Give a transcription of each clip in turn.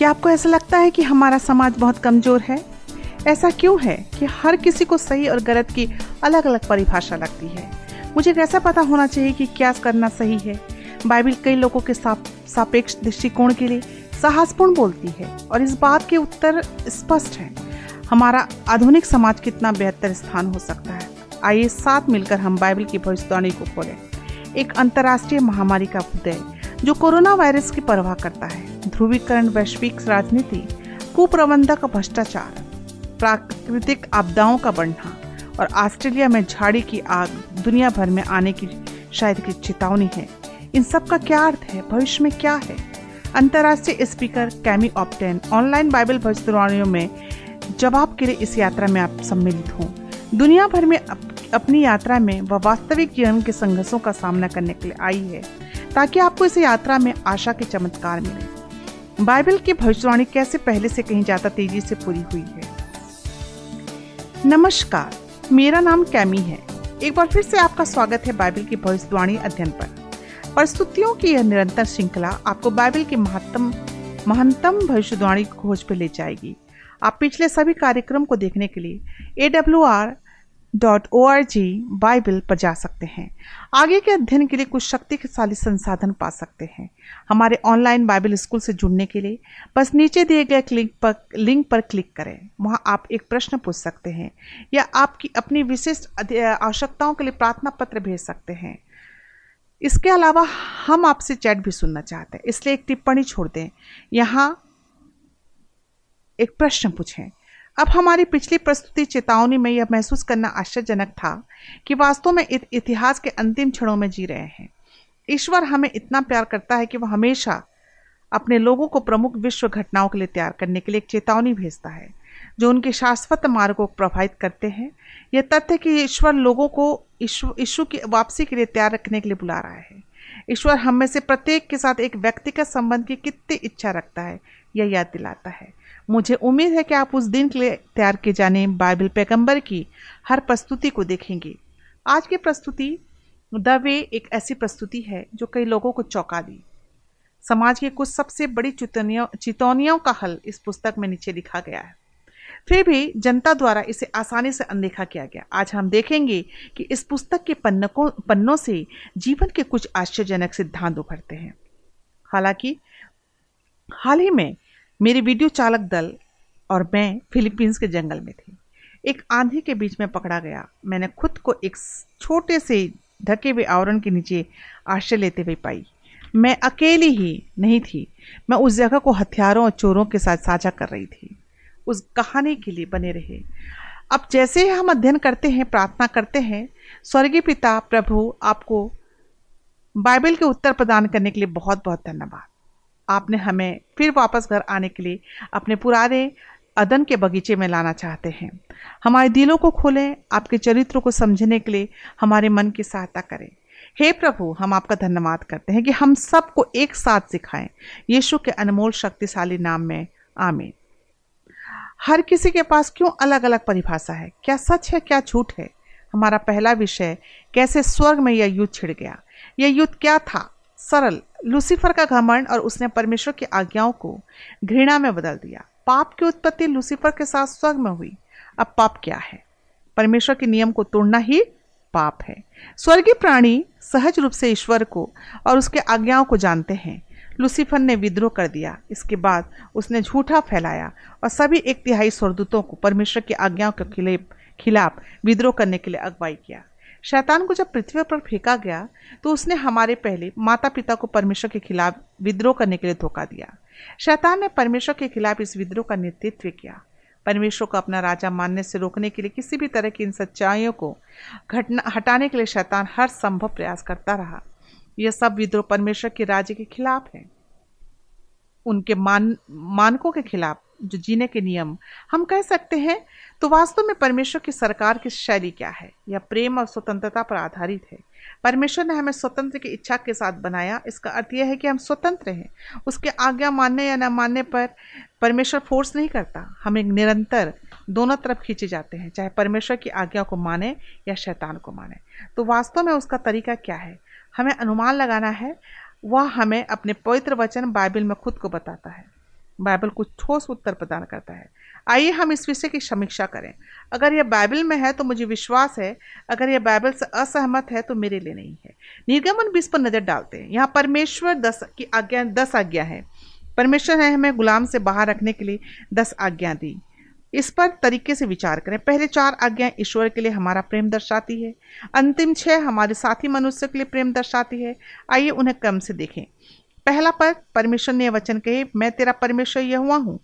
क्या आपको ऐसा लगता है कि हमारा समाज बहुत कमज़ोर है? ऐसा क्यों है कि हर किसी को सही और गलत की अलग अलग परिभाषा लगती है? मुझे कैसा पता होना चाहिए कि क्या करना सही है? बाइबिल कई लोगों के सापेक्ष दृष्टिकोण के लिए साहसपूर्ण बोलती है और इस बात के उत्तर स्पष्ट है। हमारा आधुनिक समाज कितना बेहतर स्थान हो सकता है? आइए साथ मिलकर हम बाइबल की भविष्यवाणी को खोलें। एक अंतर्राष्ट्रीय महामारी का उदय, जो कोरोना वायरस की परवाह करता है। ध्रुवीकरण वैश्विक राजनीति कुप्रबंधक भ्रष्टाचार प्राकृतिक आपदाओं का बढ़ना और ऑस्ट्रेलिया में झाड़ी की आग दुनिया भर में आने की शायद की चेतावनी है। इन सब का क्या अर्थ है? भविष्य में क्या है? अंतर्राष्ट्रीय speaker Cami Oetman online Bible भविष्यवाणियों में जवाब के लिए इस यात्रा में आप सम्मिलित हों। दुनिया भर में अप, अपनी यात्रा में वह वास्तविक जीवन के संघर्षों का सामना करने के लिए आई है ताकि आपको इस यात्रा में आशा के चमत्कार मिले। बाइबल की भविष्यवाणी कैसे पहले से कहीं ज़्यादा तेज़ी से पूरी हुई है? नमस्कार, मेरा नाम कैमी है। एक बार फिर से आपका स्वागत है बाइबल की भविष्यवाणी अध्ययन पर। प्रस्तुतियों की यह निरंतर श्रृंखला आपको बाइबल की महत्तम महत्तम भविष्यवाणी खोज पर ले जाएगी। आप पिछले सभी कार्यक्रम को देखने के लिए A W R dot O R G Bible पर जा सकते हैं। आगे के अध्ययन के लिए कुछ शक्तिशाली संसाधन पा सकते हैं। हमारे ऑनलाइन बाइबल स्कूल से जुड़ने के लिए बस नीचे दिए गए लिंक पर लिंक पर क्लिक करें। वहाँ आप एक प्रश्न पूछ सकते हैं या आपकी अपनी विशिष्ट आवश्यकताओं के लिए प्रार्थना पत्र भेज सकते हैं। इसके अलावा हम आपसे चैट भी सुनना चाहते हैं। इसलिए एक टिप्पणी छोड़ दें। यहाँ एक प्रश्न पूछें। अब हमारी पिछली प्रस्तुति चेतावनी में यह महसूस करना आश्चर्यजनक था कि वास्तव में इत, इतिहास के अंतिम क्षणों में जी रहे हैं। ईश्वर हमें इतना प्यार करता है कि वह हमेशा अपने लोगों को प्रमुख विश्व घटनाओं के लिए तैयार करने के लिए एक चेतावनी भेजता है जो उनके शाश्वत मार्ग को प्रभावित करते हैं। यह तथ्य कि ईश्वर लोगों को ईशु की वापसी के लिए तैयार रखने के लिए बुला रहा है। ईश्वर हम में से प्रत्येक के साथ एक व्यक्तिगत संबंध की कितनी इच्छा रखता है यह याद दिलाता है। मुझे उम्मीद है कि आप उस दिन के लिए तैयार किए जाने बाइबल पैगंबर की हर प्रस्तुति को देखेंगे। आज की प्रस्तुति, द वे एक ऐसी प्रस्तुति है जो कई लोगों को चौंका दी। समाज की कुछ सबसे बड़ी चेतौनियों चेतौनियों का हल इस पुस्तक में नीचे लिखा गया है। फिर भी जनता द्वारा इसे आसानी से अनदेखा किया गया। आज हम देखेंगे कि इस पुस्तक के पन्नकों, पन्नों से जीवन के कुछ आश्चर्यजनक सिद्धांत उभरते हैं। हालाँकि, हाल ही में मेरे वीडियो चालक दल और मैं फिलीपींस के जंगल में थी। एक आंधी के बीच में पकड़ा गया। मैंने खुद को एक छोटे से ढके हुए आवरण के नीचे आश्रय लेते हुए पाई। मैं अकेली ही नहीं थी। मैं उस जगह को हथियारों और चोरों के साथ साझा कर रही थी। उस कहानी के लिए बने रहे। अब जैसे ही हम अध्ययन करते हैं, प्रार्थना करते हैं, स्वर्गीय पिता, प्रभु, आपको बाइबल के उत्तर प्रदान करने के लिए बहुत बहुत धन्यवाद। आपने हमें फिर वापस घर आने के लिए अपने पुराने अदन के बगीचे में लाना चाहते हैं। हमारे दिलों को खोलें, आपके चरित्र को समझने के लिए हमारे मन की सहायता करें। हे प्रभु, हम आपका धन्यवाद करते हैं कि हम सबको एक साथ सिखाएँ। यीशु के अनमोल शक्तिशाली नाम में, आमीन। हर किसी के पास क्यों अलग अलग परिभाषा है? क्या सच है, क्या झूठ है? हमारा पहला विषय, कैसे स्वर्ग में यह युद्ध छिड़ गया? यह युद्ध क्या था? सरल, लूसीफर का घमंड और उसने परमेश्वर की आज्ञाओं को घृणा में बदल दिया। पाप की उत्पत्ति लूसीफर के साथ स्वर्ग में हुई। अब पाप क्या है? परमेश्वर के नियम को तोड़ना ही पाप है। स्वर्गीय प्राणी सहज रूप से ईश्वर को और उसके आज्ञाओं को जानते हैं। लूसीफर ने विद्रोह कर दिया। इसके बाद उसने झूठा फैलाया और सभी एक तिहाई स्वरदूतों को परमेश्वर की आज्ञाओं के खिलाफ विद्रोह करने के लिए अगुवाई किया। शैतान को जब पृथ्वी पर फेंका गया तो उसने हमारे पहले माता पिता को परमेश्वर के खिलाफ विद्रोह करने के लिए धोखा दिया। शैतान ने परमेश्वर के खिलाफ इस विद्रोह का नेतृत्व किया। परमेश्वर को अपना राजा मानने से रोकने के लिए किसी भी तरह की इन सच्चाइयों को घटना, हटाने के लिए शैतान हर संभव प्रयास करता रहा। यह सब विद्रोह परमेश्वर के राज्य के खिलाफ है। उनके मान, मानकों के खिलाफ, जो जीने के नियम, हम कह सकते हैं तो वास्तव में परमेश्वर की सरकार की शैली क्या है? यह प्रेम और स्वतंत्रता पर आधारित है। परमेश्वर ने हमें स्वतंत्र की इच्छा के साथ बनाया। इसका अर्थ यह है कि हम स्वतंत्र हैं। उसके आज्ञा मानने या न मानने पर परमेश्वर फोर्स नहीं करता। हम एक निरंतर दोनों तरफ़ खींचे जाते हैं, चाहे परमेश्वर की आज्ञा को माने या शैतान को माने। तो वास्तव में उसका तरीका क्या है? हमें अनुमान लगाना है। वह हमें अपने पवित्र वचन बाइबल में खुद को बताता है। बाइबल कुछ ठोस उत्तर प्रदान करता है। आइए हम इस विषय की समीक्षा करें। अगर यह बाइबल में है तो मुझे विश्वास है। अगर यह बाइबल से असहमत है तो मेरे लिए नहीं है। निर्गमन बीस पर नज़र डालते हैं। यहाँ परमेश्वर दस की आज्ञा, दस आज्ञा है। परमेश्वर ने हमें गुलाम से बाहर रखने के लिए दस आज्ञा दी। इस पर तरीके से विचार करें। पहले चार आज्ञा ईश्वर के लिए हमारा प्रेम दर्शाती है। अंतिम छह हमारे साथी मनुष्य के लिए प्रेम दर्शाती है। आइए उन्हें क्रम से देखें। पहला पद, परमेश्वर ने वचन कहे, मैं तेरा परमेश्वर यह हुआ हूँ।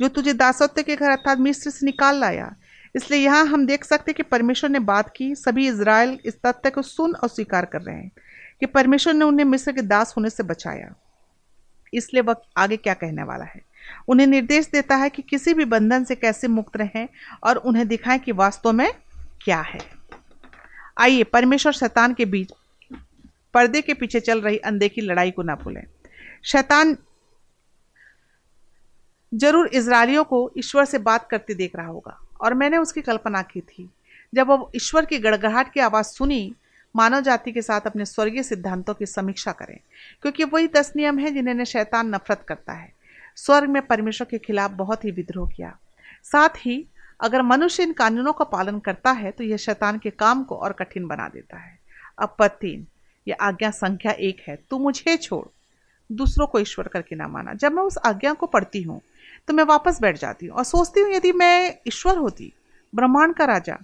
जो तुझे दासत्व के घर अर्थात मिस्र से निकाल लाया। इसलिए यहाँ हम देख सकते कि परमेश्वर ने बात की, सभी इसराइल इस तथ्य को सुन और स्वीकार कर रहे हैं कि परमेश्वर ने उन्हें मिस्र के दास होने से बचाया। इसलिए वह आगे क्या कहने वाला है? उन्हें निर्देश देता है कि किसी भी बंधन से कैसे मुक्त रहें और उन्हें दिखाएँ कि वास्तव में क्या है। आइए, परमेश्वर शैतान के बीच, पर्दे के पीछे चल रही अनदेखी लड़ाई को ना भूलें। शैतान ज़रूर इसराइलियों को ईश्वर से बात करते देख रहा होगा। और मैंने उसकी कल्पना की थी। जब वो ईश्वर की गड़गड़ाहट की आवाज़ सुनी, मानव जाति के साथ अपने स्वर्गीय सिद्धांतों की समीक्षा करें, क्योंकि वही दस नियम है जिन्हें शैतान नफरत करता है। स्वर्ग में परमेश्वर के खिलाफ बहुत ही विद्रोह किया। साथ ही, अगर मनुष्य इन कानूनों का पालन करता है तो यह शैतान के काम को और कठिन बना देता है। अब पद तीन यह आज्ञा संख्या एक है, तू मुझे छोड़। दूसरों को ईश्वर करके ना माना। जब मैं उस आज्ञा को पढ़ती हूँ तो मैं वापस बैठ जाती हूँ। और सोचती हूँ यदि मैं ईश्वर होती ब्रह्मांड का राजा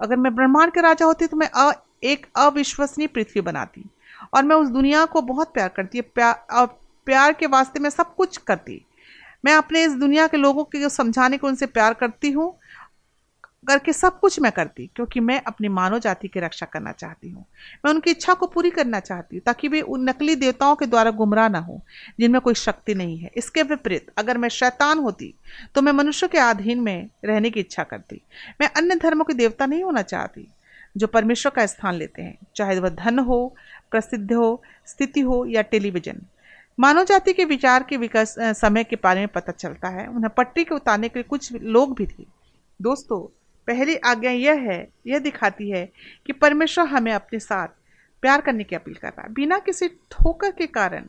अगर मैं ब्रह्मांड का राजा होती तो मैं अ, एक अविश्वसनीय पृथ्वी बनाती। और मैं उस दुनिया को बहुत प्यार करती प्यार प्यार के वास्ते मैं सब कुछ करती। मैं अपने इस दुनिया के लोगों को समझाने को उनसे प्यार करती हूँ करके सब कुछ मैं करती, क्योंकि मैं अपनी मानव जाति की रक्षा करना चाहती हूँ। मैं उनकी इच्छा को पूरी करना चाहती हूँ, ताकि वे उन नकली देवताओं के द्वारा गुमराह ना हो, जिनमें कोई शक्ति नहीं है। इसके विपरीत, अगर मैं शैतान होती तो मैं मनुष्य के अधीन में रहने की इच्छा करती। मैं अन्य धर्मों के देवता नहीं होना चाहती, जो परमेश्वर का स्थान लेते हैं, चाहे वह धन हो, प्रसिद्ध हो, स्थिति हो या टेलीविज़न। मानव जाति के विचार के विकास समय के बारे में पता चलता है। उन्हें पट्टी के उतारने के लिए कुछ लोग भी थे। दोस्तों पहली आज्ञा यह है, यह दिखाती है कि परमेश्वर हमें अपने साथ प्यार करने की अपील कर रहा है। बिना किसी ठोकर के कारण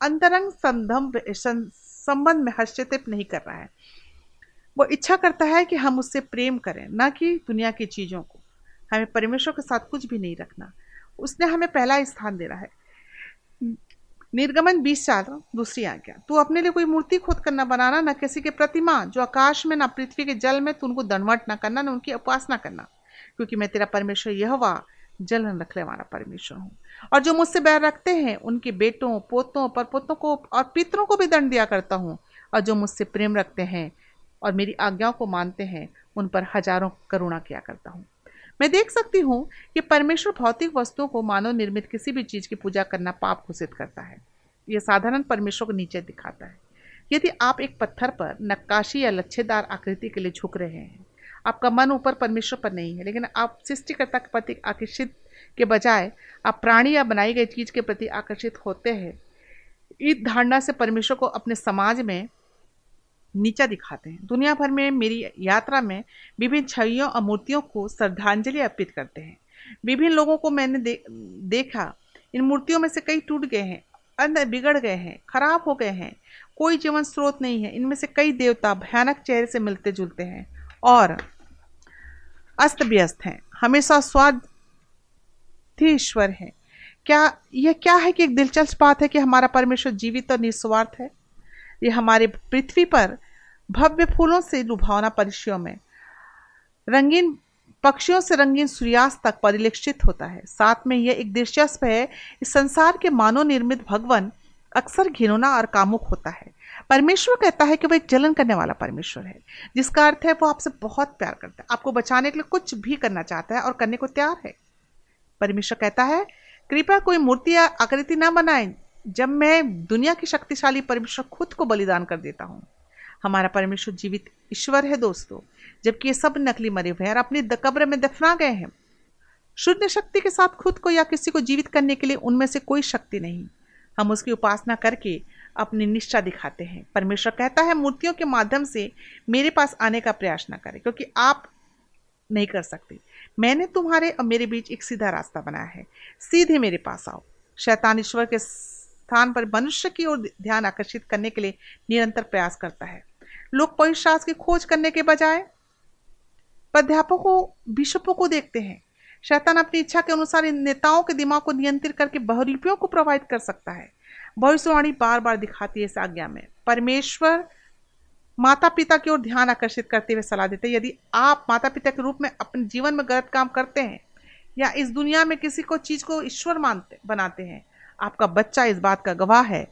अंतरंग संबंध में हस्तक्षेप नहीं कर रहा है। वो इच्छा करता है कि हम उससे प्रेम करें, ना कि दुनिया की चीज़ों को। हमें परमेश्वर के साथ कुछ भी नहीं रखना। उसने हमें पहला स्थान दे रहा है। निर्गमन बीस चार दूसरी आज्ञा। तू अपने लिए कोई मूर्ति खुद करना बनाना, न किसी के प्रतिमा, जो आकाश में, ना पृथ्वी के जल में, तू उनको दनवट ना करना, न उनकी उपासना करना। क्योंकि मैं तेरा परमेश्वर यह वा जलन रखने वाला परमेश्वर हूँ। और जो मुझसे बैर रखते हैं, उनके बेटों, पोतों पर पोतों को और पितरों को भी दंड दिया करता हूँ। और जो मुझसे प्रेम रखते हैं और मेरी आज्ञाओं को मानते हैं, उन पर हज़ारों करुणा किया करता हूँ। मैं देख सकती हूँ कि परमेश्वर भौतिक वस्तुओं को मानव निर्मित किसी भी चीज़ की पूजा करना पाप घोषित करता है। यह साधारण परमेश्वर को नीचे दिखाता है। यदि आप एक पत्थर पर नक्काशी या लच्छेदार आकृति के लिए झुक रहे हैं, आपका मन ऊपर परमेश्वर पर नहीं है, लेकिन आप सृष्टिकर्ता के प्रति आकर्षित के बजाय आप प्राणी या बनाई गई चीज़ के प्रति आकर्षित होते हैं, इस धारणा से परमेश्वर को अपने समाज में नीचा दिखाते हैं। दुनिया भर में मेरी यात्रा में विभिन्न छवियों और मूर्तियों को श्रद्धांजलि अर्पित करते हैं। विभिन्न लोगों को मैंने दे, देखा। इन मूर्तियों में से कई टूट गए हैं अंदर बिगड़ गए हैं खराब हो गए हैं। कोई जीवन स्रोत नहीं है। इनमें से कई देवता भयानक चेहरे से मिलते जुलते हैं और अस्त व्यस्त हैं। हमेशा स्वाद ईश्वर है। क्या यह क्या है कि एक दिलचस्प बात है कि हमारा परमेश्वर जीवित और निस्वार्थ है? ये हमारे पृथ्वी पर भव्य फूलों से लुभावना परिचयों में। रंगीन पक्षियों से रंगीन सूर्यास्त तक परिलक्षित होता है। साथ में यह एक दिलचस्प है, इस संसार के मानव निर्मित भगवान अक्सर घिनौना और कामुक होता है। परमेश्वर कहता है कि वह एक जलन करने वाला परमेश्वर है, जिसका अर्थ है वो आपसे बहुत प्यार करता है। आपको बचाने के लिए कुछ भी करना चाहता है और करने को तैयार है। परमेश्वर कहता है, कृपया कोई मूर्ति या आकृति ना बनाए जब मैं दुनिया की शक्तिशाली परमेश्वर खुद को बलिदान कर देता हूँ। हमारा परमेश्वर जीवित ईश्वर है दोस्तों। जबकि ये सब नकली मरे हुए हैं और अपनी कब्र में दफना गए हैं। शून्य शक्ति के साथ खुद को या किसी को जीवित करने के लिए उनमें से कोई शक्ति नहीं। हम उसकी उपासना करके अपनी निष्ठा दिखाते हैं। परमेश्वर कहता है, मूर्तियों के माध्यम से मेरे पास आने का प्रयास न करें, क्योंकि आप नहीं कर सकते। मैंने तुम्हारे और मेरे बीच एक सीधा रास्ता बनाया है। सीधे मेरे पास आओ। शैतान ईश्वर के स्थान पर मनुष्य की ओर ध्यान आकर्षित करने के लिए निरंतर प्रयास करता है। लोग पवित्र शास्त्र की खोज करने के बजाय प्राध्यापकों, बिशपों को देखते हैं। शैतान अपनी इच्छा के अनुसार इन नेताओं के दिमाग को नियंत्रित करके बहुरूपियों को प्रोवाइड कर सकता है। भविष्यवाणी बार बार दिखाती है इस आज्ञा में। परमेश्वर माता पिता की ओर ध्यान आकर्षित करते हुए सलाह देते हैं। यदि आप माता पिता के रूप में अपने जीवन में गलत काम करते हैं या इस दुनिया में किसी को चीज़ को ईश्वर मानते, बनाते हैं, आपका बच्चा इस बात का गवाह है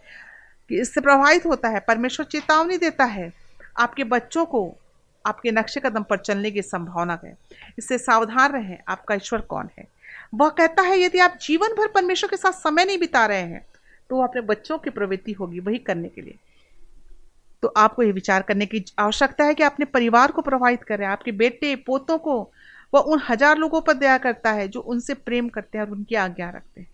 कि इससे प्रभावित होता है। परमेश्वर चेतावनी देता है आपके बच्चों को आपके नक्शे कदम पर चलने की संभावना है। इससे सावधान रहें, आपका ईश्वर कौन है? वह कहता है, यदि आप जीवन भर परमेश्वर के साथ समय नहीं बिता रहे हैं तो अपने बच्चों की प्रवृत्ति होगी वही करने के लिए। तो आपको ये विचार करने की आवश्यकता है कि अपने परिवार को प्रभावित करें आपके बेटे, पोतों को, वह उन हज़ार लोगों पर दया करता है जो उनसे प्रेम करते हैं और उनकी आज्ञा रखते हैं।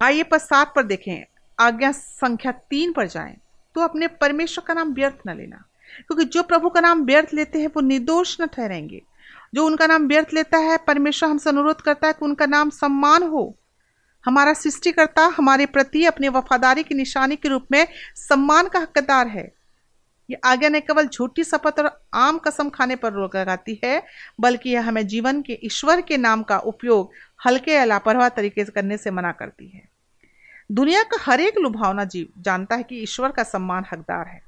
आइए पर सात पर देखें, आज्ञा संख्या तीन पर जाएँ। तो अपने परमेश्वर का नाम व्यर्थ न लेना। क्योंकि जो प्रभु का नाम व्यर्थ लेते हैं, वो निर्दोष न ठहरेंगे। जो उनका नाम व्यर्थ लेता है, परमेश्वर हमसे अनुरोध करता है कि उनका नाम सम्मान हो। हमारा सृष्टिकर्ता हमारे प्रति अपने वफादारी की निशानी के रूप में सम्मान का हकदार है। ये आज्ञा न केवल झूठी शपथ और आम कसम खाने पर रोक लगाती है, बल्कि यह हमें जीवन के ईश्वर के नाम का उपयोग हल्के या लापरवाह तरीके से करने से मना करती है। दुनिया का हर एक लुभावना जीव जानता है कि ईश्वर का सम्मान हकदार है।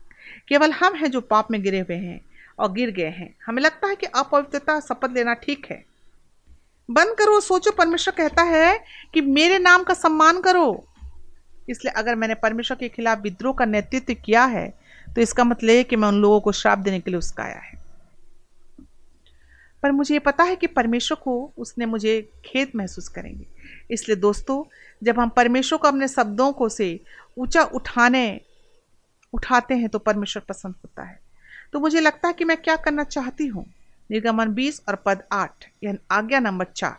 केवल हम हैं जो पाप में गिरे हुए हैं और गिर गए हैं। हमें लगता है कि अपवित्रता शपथ लेना ठीक है। बंद करो सोचो, परमेश्वर कहता है कि मेरे नाम का सम्मान करो। इसलिए अगर मैंने परमेश्वर के खिलाफ विद्रोह का नेतृत्व किया है तो इसका मतलब है कि मैं उन लोगों को श्राप देने के लिए उसकाया है। पर मुझे ये पता है कि परमेश्वर को उसने मुझे खेद महसूस करेंगे। इसलिए दोस्तों, जब हम परमेश्वर को अपने शब्दों को से ऊँचा उठाने, उठाते हैं तो परमेश्वर पसंद होता है। तो मुझे लगता है कि मैं क्या करना चाहती हूँ? निर्गमन बीस और पद आठ, यानी आज्ञा नंबर चार।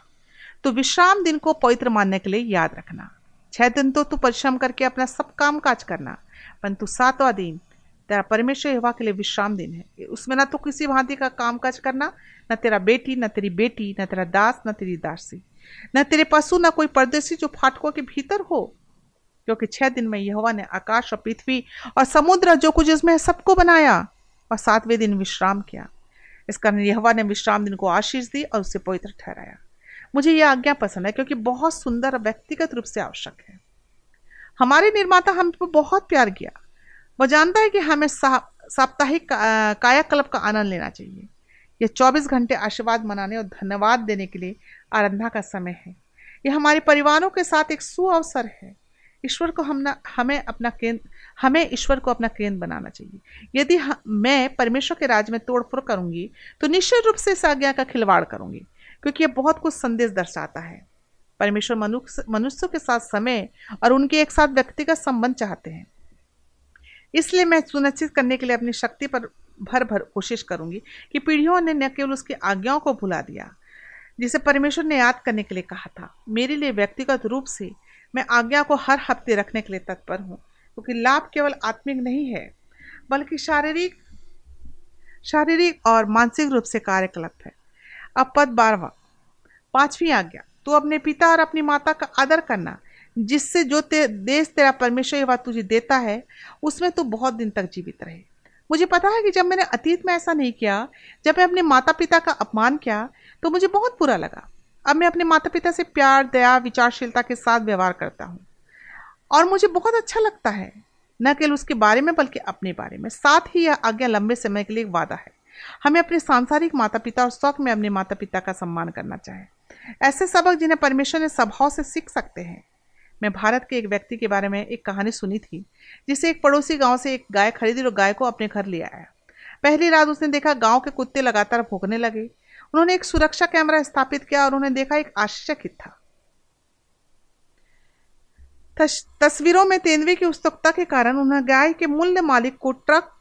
तो विश्राम दिन को पवित्र मानने के लिए याद रखना। छह दिन तो तू परिश्रम करके अपना सब काम काज करना, परंतु सातवां दिन तेरा परमेश्वर युवा के लिए विश्राम दिन है। उसमें ना तो किसी भांति का काम काज करना, न तेरा बेटी, न तेरी बेटी, न तेरा दास, न तेरी दासी। न तेरे पशु न कोई परदेसी जो फाटकों के भीतर हो? क्योंकि छह दिन में यहोवा ने आकाश और पृथ्वी और समुद्र जो कुछ इसमें सबको बनाया और सातवें दिन विश्राम किया। इस कारण यहोवा ने विश्राम दिन को आशीष दी और उसे पवित्र ठहराया। मुझे यह आज्ञा पसंद है क्योंकि बहुत सुंदर व्यक्तिगत रूप से आवश्यक है। हमारे निर्माता हम पर बहुत प्यार किया। वह जानता है कि हमें साप्ताहिक कायाकल्प का आनंद लेना चाहिए। यह 24 घंटे आशीर्वाद मनाने और धन्यवाद देने के लिए आराधना का समय है। यह हमारे परिवारों के साथ एक सुअवसर है। ईश्वर को हम हमें अपना केंद्र, हमें ईश्वर को अपना केंद्र बनाना चाहिए। यदि मैं परमेश्वर के राज में तोड़फोड़ करूँगी तो निश्चित रूप से इस आज्ञा का खिलवाड़ करूँगी, क्योंकि यह बहुत कुछ संदेश दर्शाता है। परमेश्वर मनुष्य मनुष्यों के साथ समय और उनके एक साथ व्यक्तिगत संबंध चाहते हैं। इसलिए मैं सुनिश्चित करने के लिए अपनी शक्ति पर भर भर कोशिश करूँगी कि पीढ़ियों ने न केवल उसकी आज्ञाओं को भुला दिया जिसे परमेश्वर ने याद करने के लिए कहा था मेरे लिए व्यक्तिगत रूप से मैं आज्ञा को हर हफ़्ते रखने के लिए तत्पर हूँ क्योंकि लाभ केवल आत्मिक नहीं है बल्कि शारीरिक शारीरिक और मानसिक रूप से कार्यकलाप है। अब पद बारवा पांचवी आज्ञा तो अपने पिता और अपनी माता का आदर करना जिससे जो ते, देश तेरा परमेश्वर बात तुझे देता है उसमें तो बहुत दिन तक जीवित रहे। मुझे पता है कि जब मैंने अतीत में ऐसा नहीं किया, जब मैं अपने माता पिता का अपमान किया तो मुझे बहुत बुरा लगा। अब मैं अपने माता पिता से प्यार, दया, विचारशीलता के साथ व्यवहार करता हूँ। और मुझे बहुत अच्छा लगता है, न केवल उसके बारे में, बल्कि अपने बारे में। साथ ही यह आज्ञा लंबे समय के लिए एक वादा है। हमें अपने सांसारिक माता पिता और शौक में अपने माता पिता का सम्मान करना चाहे ऐसे सबक जिन्हें परमेश्वर ने स्वभाव से सीख सकते हैं मैं भारत के एक व्यक्ति के बारे में एक कहानी सुनी थी, जिसे एक पड़ोसी गाँव से एक गाय खरीदी और गाय को अपने घर ले आया। पहली रात उसने देखा गाँव के कुत्ते लगातार भोगने लगे। उन्होंने एक सुरक्षा कैमरा स्थापित किया और उन्हें देखा एक आश्चर्यचकित था। तस्वीरों में तेंदुए की उत्सुकता के कारण उन्होंने गाय के मूल्य मालिक को ट्रक,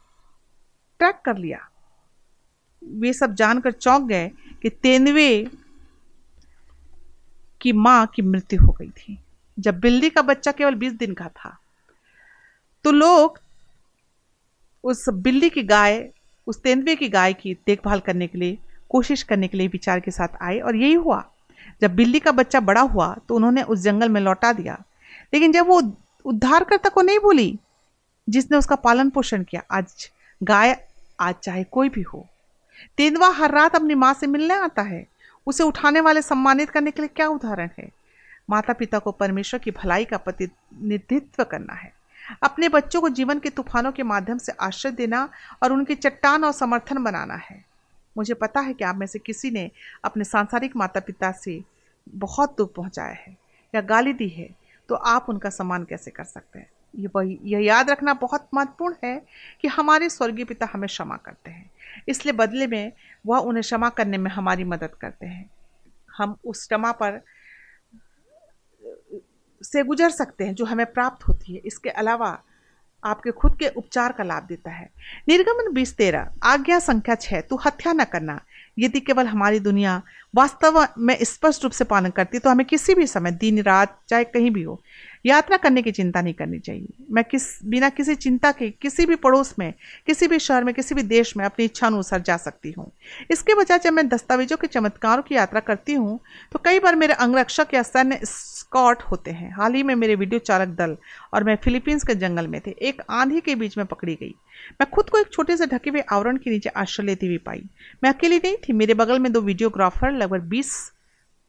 ट्रैक कर लिया। वे सब जानकर चौंक गए कि तेंदुए की माँ की मृत्यु हो गई थी। जब बिल्ली का बच्चा केवल 20 दिन का था तो लोग उस बिल्ली की गाय, उस तेंदुए की गाय की देखभाल करने के लिए, कोशिश करने के लिए विचार के साथ आए और यही हुआ। जब बिल्ली का बच्चा बड़ा हुआ तो उन्होंने उस जंगल में लौटा दिया। लेकिन जब वो उद्धारकर्ता को नहीं भूली, जिसने उसका पालन पोषण किया, आज गाय, आज चाहे कोई भी हो, तेंदुआ हर रात अपनी माँ से मिलने आता है। उसे उठाने वाले सम्मानित करने के लिए क्या उदाहरण है? माता पिता को परमेश्वर की भलाई का प्रतिनिधित्व करना है। अपने बच्चों को जीवन के तूफानों के माध्यम से आश्रय देना और उनकी चट्टान और समर्थन बनाना है। मुझे पता है कि आप में से किसी ने अपने सांसारिक माता पिता से बहुत दुख पहुँचाया है या गाली दी है तो आप उनका सम्मान कैसे कर सकते हैं? ये यह याद रखना बहुत महत्वपूर्ण है कि हमारे स्वर्गीय पिता हमें क्षमा करते हैं। इसलिए बदले में वह उन्हें क्षमा करने में हमारी मदद करते हैं। हम उस क्षमा पर से गुजर सकते हैं, जो हमें प्राप्त होती है। इसके अलावा आपके खुद के उपचार का लाभ देता है। निर्गमन बीस तेरह, आज्ञा संख्या छः तू हत्या न करना। यदि केवल हमारी दुनिया वास्तव में स्पष्ट रूप से पालन करती तो हमें किसी भी समय, दिन, रात, चाहे कहीं भी हो, यात्रा करने की चिंता नहीं करनी चाहिए। मैं किस, बिना किसी चिंता के किसी भी पड़ोस में, किसी भी शहर में, किसी भी देश में अपनी इच्छा अनुसार जा सकती हूँ। इसके बजाय जब मैं दस्तावेजों के चमत्कारों की यात्रा करती हूँ तो कई बार मेरे अंगरक्षक या सैन्य स्कॉट होते हैं। हाल ही में मेरे वीडियो चालक दल और मैं फिलीपींस के जंगल में थे। एक आंधी के बीच में पकड़ी गई। मैं खुद को एक छोटे से ढके हुए आवरण के नीचे आश्रय लेती हुई पाई। मैं अकेली नहीं थी। मेरे बगल में दो वीडियोग्राफर, लगभग बीस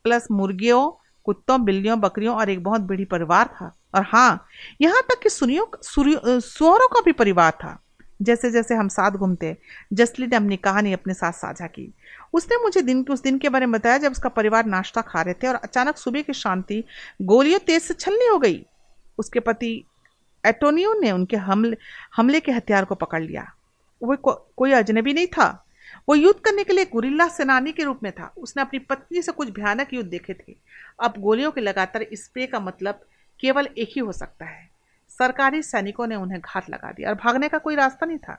प्लस मुर्गियों, कुत्तों, बिल्लियों, बकरियों और एक बहुत बड़ी परिवार था। और हाँ यहाँ तक कि सुनियों सुअरों का भी परिवार था। जैसे जैसे हम साथ घूमते जसली ने अपनी कहानी अपने साथ साझा की। उसने मुझे दिन उस दिन के बारे में बताया जब उसका परिवार नाश्ता खा रहे थे और अचानक सुबह की शांति गोलियों तेज से छलनी हो गई। उसके पति एटोनियो ने उनके हमले हमले के हथियार को पकड़ लिया। वो को, कोई अजनबी नहीं था। वो युद्ध करने के लिए गुरिल्ला सेनानी के रूप में था। उसने अपनी पत्नी से कुछ भयानक युद्ध देखे थे। अब गोलियों के लगातार स्प्रे का मतलब केवल एक ही हो सकता है। सरकारी सैनिकों ने उन्हें घात लगा दिया और भागने का कोई रास्ता नहीं था।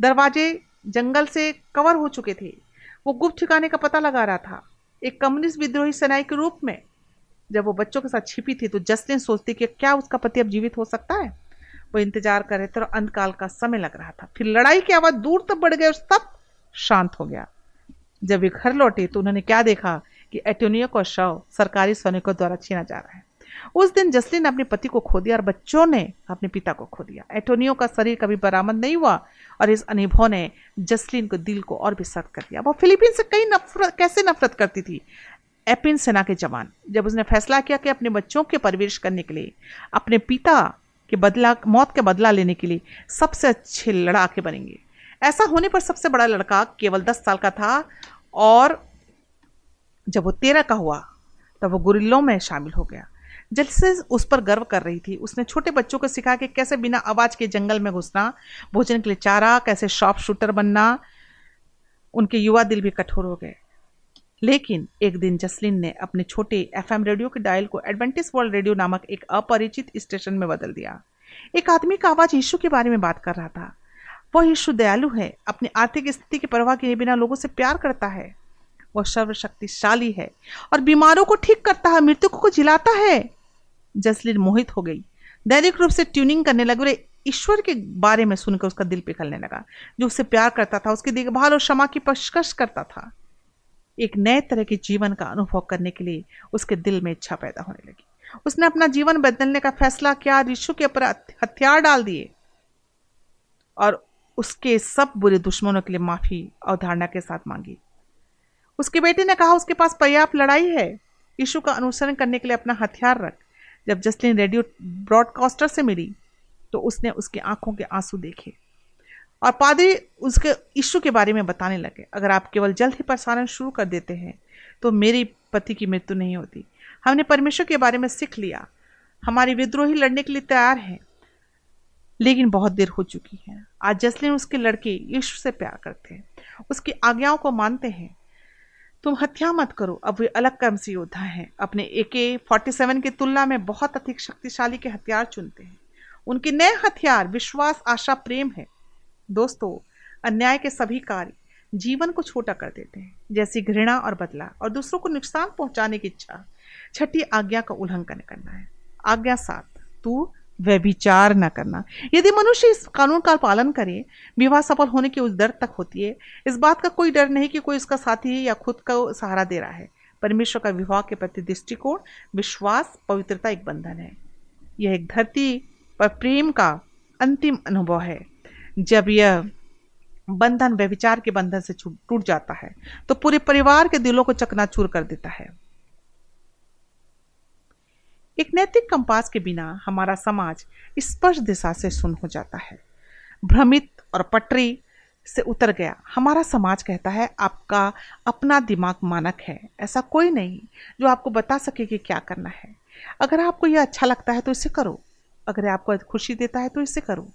दरवाजे जंगल से कवर हो चुके थे। वो गुप्त ठिकाने का पता लगा रहा था। एक कम्युनिस्ट विद्रोही सेनाई के रूप में जब वो बच्चों के साथ छिपी थी तो जसलिन सोचती कि क्या उसका पति अब जीवित हो सकता है? वो इंतज़ार कर रहे थे और अंतकाल का समय लग रहा था। फिर लड़ाई की आवाज़ दूर तक बढ़ गई और सब शांत हो गया। जब वे घर लौटे तो उन्होंने क्या देखा कि एटोनियो का शव सरकारी सैनिकों द्वारा छीना जा रहा है। उस दिन जसलिन ने अपने पति को खो दिया और बच्चों ने अपने पिता को खो दिया। एटोनियो का शरीर कभी बरामद नहीं हुआ और इस अनुभव ने जसलिन को दिल को और भी सख्त कर दिया। वो फिलीपीन से कई नफरत, कैसे नफरत करती थी? एपिन सेना के जवान। जब उसने फैसला किया कि अपने बच्चों के परिवेश करने के लिए, अपने पिता के बदला, मौत के बदला लेने के लिए सबसे अच्छे लड़ाके बनेंगे। ऐसा होने पर सबसे बड़ा लड़का केवल दस साल का था और जब वो तेरह का हुआ, तब वो गुरिल्लों में शामिल हो गया। जैसे उस पर गर्व कर रही थी। उसने छोटे बच्चों को सिखा कि कैसे बिना आवाज़ के जंगल में घुसना, भोजन के लिए चारा, कैसे शॉप शूटर बनना, उनके युवा दिल भी कठोर हो गए। लेकिन एक दिन जसलिन ने अपने छोटे एफएम रेडियो के डायल को एडवेंटिस वर्ल्ड रेडियो नामक एक अपरिचित स्टेशन में बदल दिया। एक आदमी का आवाज़ यीशु के बारे में बात कर रहा था। वह यीशु दयालु है, अपनी आर्थिक स्थिति की परवाह किए बिना लोगों से प्यार करता है। वह सर्वशक्तिशाली है और बीमारों को ठीक करता है, मृतकों को जिलाता है। जसलीन मोहित हो गई। दैनिक रूप से ट्यूनिंग करने लगे ईश्वर के बारे में सुनकर उसका दिल पिघलने लगा। जो उससे प्यार करता था, उसकी देखभाल और क्षमा की पेशकश करता था। एक नए तरह के जीवन का अनुभव करने के लिए उसके दिल में इच्छा पैदा होने लगी। उसने अपना जीवन बदलने का फैसला किया ऋषु के ऊपर हथियार डाल दिए। और उसके सब बुरे दुश्मनों के लिए माफ़ी अवधारणा के साथ मांगी। उसके बेटे ने कहा, उसके पास पर्याप्त लड़ाई है। यीशु का अनुसरण करने के लिए अपना हथियार रख। जब जस्टिन रेडियो ब्रॉडकास्टर से मिली तो उसने उसकी आँखों के आँसू देखे। और पादरी उसके इशू के बारे में बताने लगे। अगर आप केवल जल्द ही प्रसारण शुरू कर देते हैं तो मेरी पति की मृत्यु नहीं होती। हमने परमेश्वर के बारे में सीख लिया। हमारी विद्रोही लड़ने के लिए तैयार है, लेकिन बहुत देर हो चुकी है। आज जसलिन उसके लड़के यीशु से प्यार करते हैं। उसकी आज्ञाओं को मानते हैं। तुम हत्या मत करो। अब वे अलग कर्म से योद्धा हैं। अपने ए के फोर्टी सेवन की तुलना में बहुत अधिक शक्तिशाली के हथियार चुनते हैं। उनके नए हथियार, विश्वास, आशा, प्रेम है। दोस्तों, अन्याय के सभी कार्य जीवन को छोटा कर देते हैं, जैसी घृणा और बदला, और दूसरों को नुकसान पहुँचाने की इच्छा। छठी आज्ञा का उल्लंघन करना है। आज्ञा सात, तू व्यभिचार न करना। यदि मनुष्य इस कानून का पालन करे, विवाह सफल होने की उस डर तक होती है, इस बात का कोई डर नहीं कि कोई उसका साथी है या खुद का सहारा दे रहा है। परमेश्वर का विवाह के प्रति दृष्टिकोण, विश्वास, पवित्रता एक बंधन है। यह एक धरती पर प्रेम का अंतिम अनुभव है। जब यह बंधन व्यविचार के बंधन से टूट जाता है तो पूरे परिवार के दिलों को चकनाचूर कर देता है। एक नैतिक कंपास के बिना हमारा समाज स्पष्ट दिशा से सुन हो जाता है। भ्रमित और पटरी से उतर गया। हमारा समाज कहता है, आपका अपना दिमाग मानक है। ऐसा कोई नहीं जो आपको बता सके कि क्या करना है। अगर आपको यह अच्छा लगता है तो इसे करो। अगर आपको खुशी देता है तो इसे करो।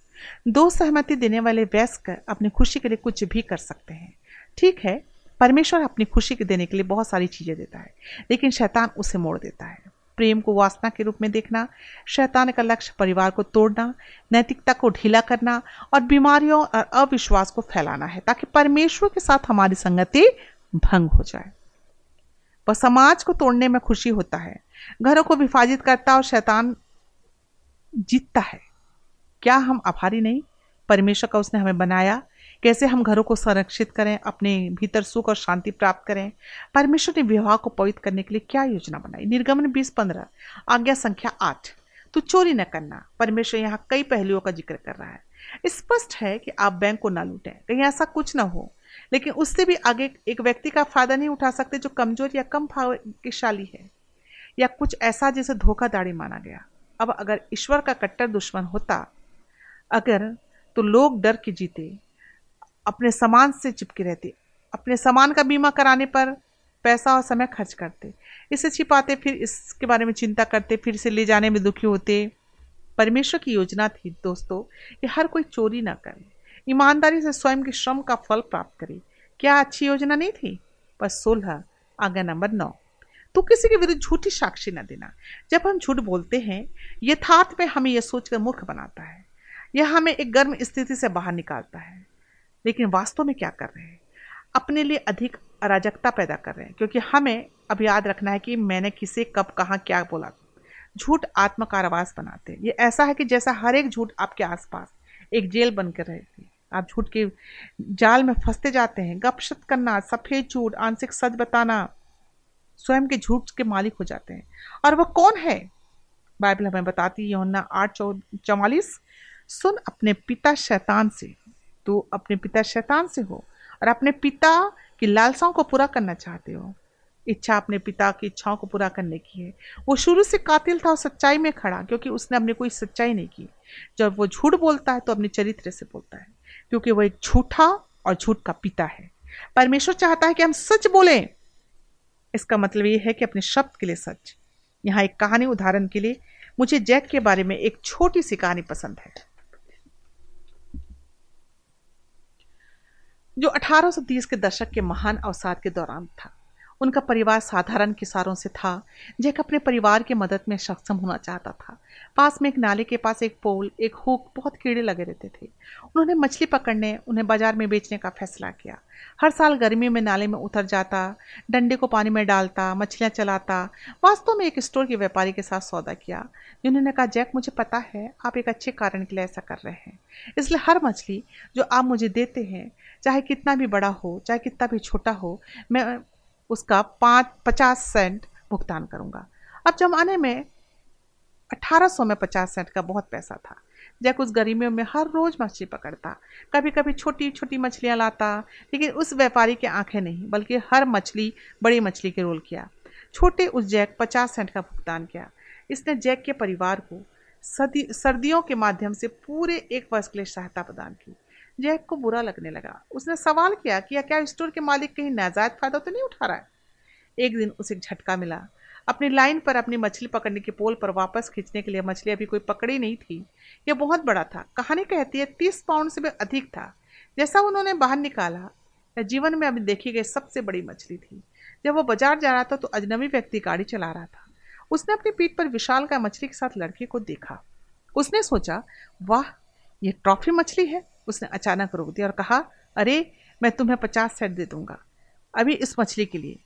दो सहमति देने वाले वयस्क अपनी खुशी के लिए कुछ भी कर सकते हैं। ठीक है, परमेश्वर अपनी खुशी के देने के लिए बहुत सारी चीज़ें देता है, लेकिन शैतान उसे मोड़ देता है। प्रेम को वासना के रूप में देखना, शैतान का लक्ष्य परिवार को तोड़ना, नैतिकता को ढीला करना और बीमारियों और अविश्वास को फैलाना है, ताकि परमेश्वर के साथ हमारी संगति भंग हो जाए। वह समाज को तोड़ने में खुशी होता है, घरों को विभाजित करता और शैतान जीतता है। क्या हम आभारी नहीं? परमेश्वर का उसने हमें बनाया कैसे हम घरों को संरक्षित करें, अपने भीतर सुख और शांति प्राप्त करें? परमेश्वर ने विवाह को पवित्र करने के लिए क्या योजना बनाई? निर्गमन बीस पंद्रह, आज्ञा संख्या आठ। तो चोरी न करना, परमेश्वर यहाँ कई पहलुओं का ज़िक्र कर रहा है। स्पष्ट है कि आप बैंक को ना लूटें, कहीं ऐसा कुछ ना हो, लेकिन उससे भी आगे एक व्यक्ति का फ़ायदा नहीं उठा सकते जो कमज़ोर या कम भाग्यशाली है, या कुछ ऐसा जिसे धोखाधड़ी माना गया। अब अगर ईश्वर का कट्टर दुश्मन होता, अगर तो लोग डर के जीते अपने सामान से चिपके रहते, अपने सामान का बीमा कराने पर पैसा और समय खर्च करते। इसे छिपाते, फिर इसके बारे में चिंता करते, फिर इसे ले जाने में दुखी होते। परमेश्वर की योजना थी, दोस्तों, कि हर कोई चोरी ना करे। ईमानदारी से स्वयं के श्रम का फल प्राप्त करे। क्या अच्छी योजना नहीं थी? पर सोलह, आज्ञा नंबर नौ। तो किसी के विरुद्ध झूठी साक्षी न देना। जब हम झूठ बोलते हैं, यथार्थ में हमें यह सोचकर मूर्ख बनाता है। यह हमें एक गर्म स्थिति से बाहर निकालता है। लेकिन वास्तव में क्या कर रहे हैं? अपने लिए अधिक अराजकता पैदा कर रहे हैं, क्योंकि हमें अब याद रखना है कि मैंने किसे, कब, कहाँ क्या बोला। झूठ आत्म कारावास बनाते हैं। ये ऐसा है कि जैसा हर एक झूठ आपके आसपास एक जेल बनकर रहती आप झूठ के जाल में फंसते जाते हैं। गपशप करना, सफ़ेद झूठ, आंशिक सच बताना, स्वयं के झूठ के मालिक हो जाते हैं। और वह कौन है? बाइबल हमें बताती है योना आठ चौ, चौवालीस, सुन अपने पिता शैतान से। तू अपने पिता शैतान से हो और अपने पिता की लालसाओं को पूरा करना चाहते हो। इच्छा अपने पिता की इच्छाओं को पूरा करने की है। वो शुरू से कातिल था और सच्चाई में खड़ा क्योंकि उसने अपने कोई सच्चाई नहीं की। जब वो झूठ बोलता है तो अपने चरित्र से बोलता है क्योंकि वो एक झूठा और झूठ का पिता है। परमेश्वर चाहता है कि हम सच बोलें। इसका मतलब ये है कि अपने शब्द के लिए सच। यहाँ एक कहानी उदाहरण के लिए। मुझे जैक के बारे में एक छोटी सी कहानी पसंद है। जो 1830 के दशक के महान अवसाद के दौरान था। उनका परिवार साधारण किसानों से था जैक अपने परिवार की मदद में सक्षम होना चाहता था। पास में एक नाले के पास एक पोल, एक हुक बहुत कीड़े लगे रहते थे। उन्होंने मछली पकड़ने, उन्हें बाज़ार में बेचने का फैसला किया। हर साल गर्मी में नाले में उतर जाता, डंडे को पानी में डालता, मछलियाँ चलाता, वास्तव में एक स्टोर के व्यापारी के साथ सौदा किया। जिन्होंने कहा, जैक, मुझे पता है, आप एक अच्छे कारण के लिए ऐसा कर रहे हैं। इसलिए हर मछली जो आप मुझे देते हैं, चाहे कितना भी बड़ा हो, चाहे कितना भी छोटा हो, मैं उसका पाँच, पचास सेंट भुगतान करूँगा। अब जमाने में 1800 में पचास सेंट का बहुत पैसा था। जैक उस गर्मियों में हर रोज़ मछली पकड़ता। कभी कभी छोटी छोटी मछलियाँ लाता। लेकिन उस व्यापारी की आँखें नहीं, बल्कि हर मछली, बड़ी मछली के रोल किया। छोटे उस जैक पचास सेंट का भुगतान किया। इसने जैक के परिवार को सदी, सर्दियों के माध्यम से पूरे एक वर्ष के लिए सहायता प्रदान की। जैक को बुरा लगने लगा। उसने सवाल किया कि क्या स्टोर के मालिक कहीं नाजायज फ़ायदा तो नहीं उठा रहा है? एक दिन उसे झटका मिला। अपनी लाइन पर अपनी मछली पकड़ने के पोल पर वापस खींचने के लिए मछली अभी कोई पकड़ी नहीं थी। यह बहुत बड़ा था। कहानी कहती है, तीस पाउंड से भी अधिक था। जैसा उन्होंने बाहर निकाला जीवन में अभी देखी गई सबसे बड़ी मछली थी। जब वो बाज़ार जा रहा था तो अजनबी व्यक्ति गाड़ी चला रहा था। उसने अपनी पीठ पर विशाल का मछली के साथ लड़के को देखा। उसने सोचा, वाह ये ट्रॉफी मछली है। उसने अचानक रोक दिया और कहा अरे मैं तुम्हें पचास सेट दे दूँगा। अभी इस मछली के लिए।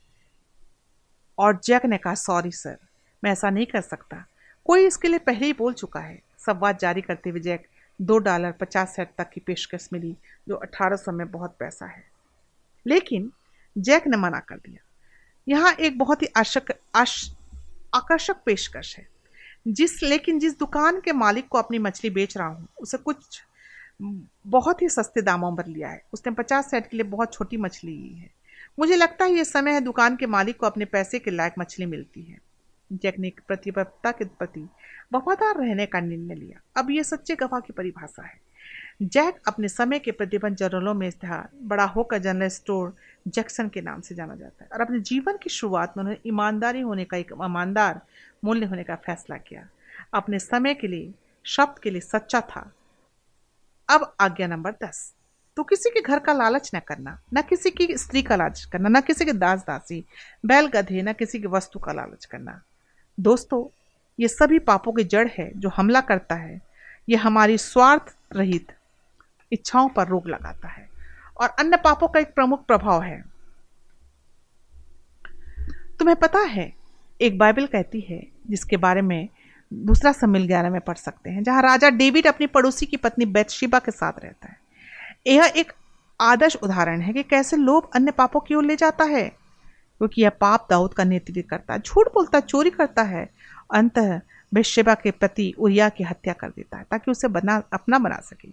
और जैक ने कहा सॉरी सर मैं ऐसा नहीं कर सकता। कोई इसके लिए पहले ही बोल चुका है। संवाद जारी करते हुए जैक दो डॉलर पचास सेट तक की पेशकश मिली जो अठारह सौ में बहुत पैसा है। लेकिन जैक ने मना कर दिया। यहाँ एक बहुत ही आशक आश, आकर्षक पेशकश है। जिस लेकिन जिस दुकान के मालिक को अपनी मछली बेच रहा हूँ उसे कुछ बहुत ही सस्ते दामों पर लिया है। उसने पचास सेट के लिए बहुत छोटी मछली ली है। मुझे लगता है ये समय है दुकान के मालिक को अपने पैसे के लायक मछली मिलती है। जैक ने प्रतिबद्धता के प्रति वफादार रहने का निर्णय लिया। अब ये सच्चे गवाह की परिभाषा है। जैक अपने समय के प्रतिबंध जनरलों में था बड़ा होकर जनरल स्टोर जैक्सन के नाम से जाना जाता है। और अपने जीवन की शुरुआत में उन्होंने ईमानदारी होने का एक ईमानदार मूल्य होने का फैसला किया। अपने समय के लिए, शब्द के लिए सच्चा था। अब आज्ञा नंबर दस। तो किसी के घर का लालच न करना, न किसी की स्त्री का लालच करना, न किसी के दास दासी, बैल गधे, न किसी की वस्तु का लालच करना। दोस्तों, ये सभी पापों की जड़ है जो हमला करता है। ये हमारी स्वार्थ रहित इच्छाओं पर रोक लगाता है। और अन्य पापों का एक प्रमुख प्रभाव है। तुम्हें पता है, एक बाइबल कहती है, जिसके बारे में दूसरा सम्मिल ग्यारह में पढ़ सकते हैं, जहाँ राजा डेविड अपनी पड़ोसी की पत्नी बैतशिबा के साथ रहता है। यह एक आदर्श उदाहरण है कि कैसे लोभ अन्य पापों की ओर ले जाता है, क्योंकि यह पाप दाऊद का नेतृत्व करता है, झूठ बोलता, चोरी करता है, अंत बेशेबा के प्रति उरिया की हत्या कर देता है, ताकि उसे बना, अपना बना सके।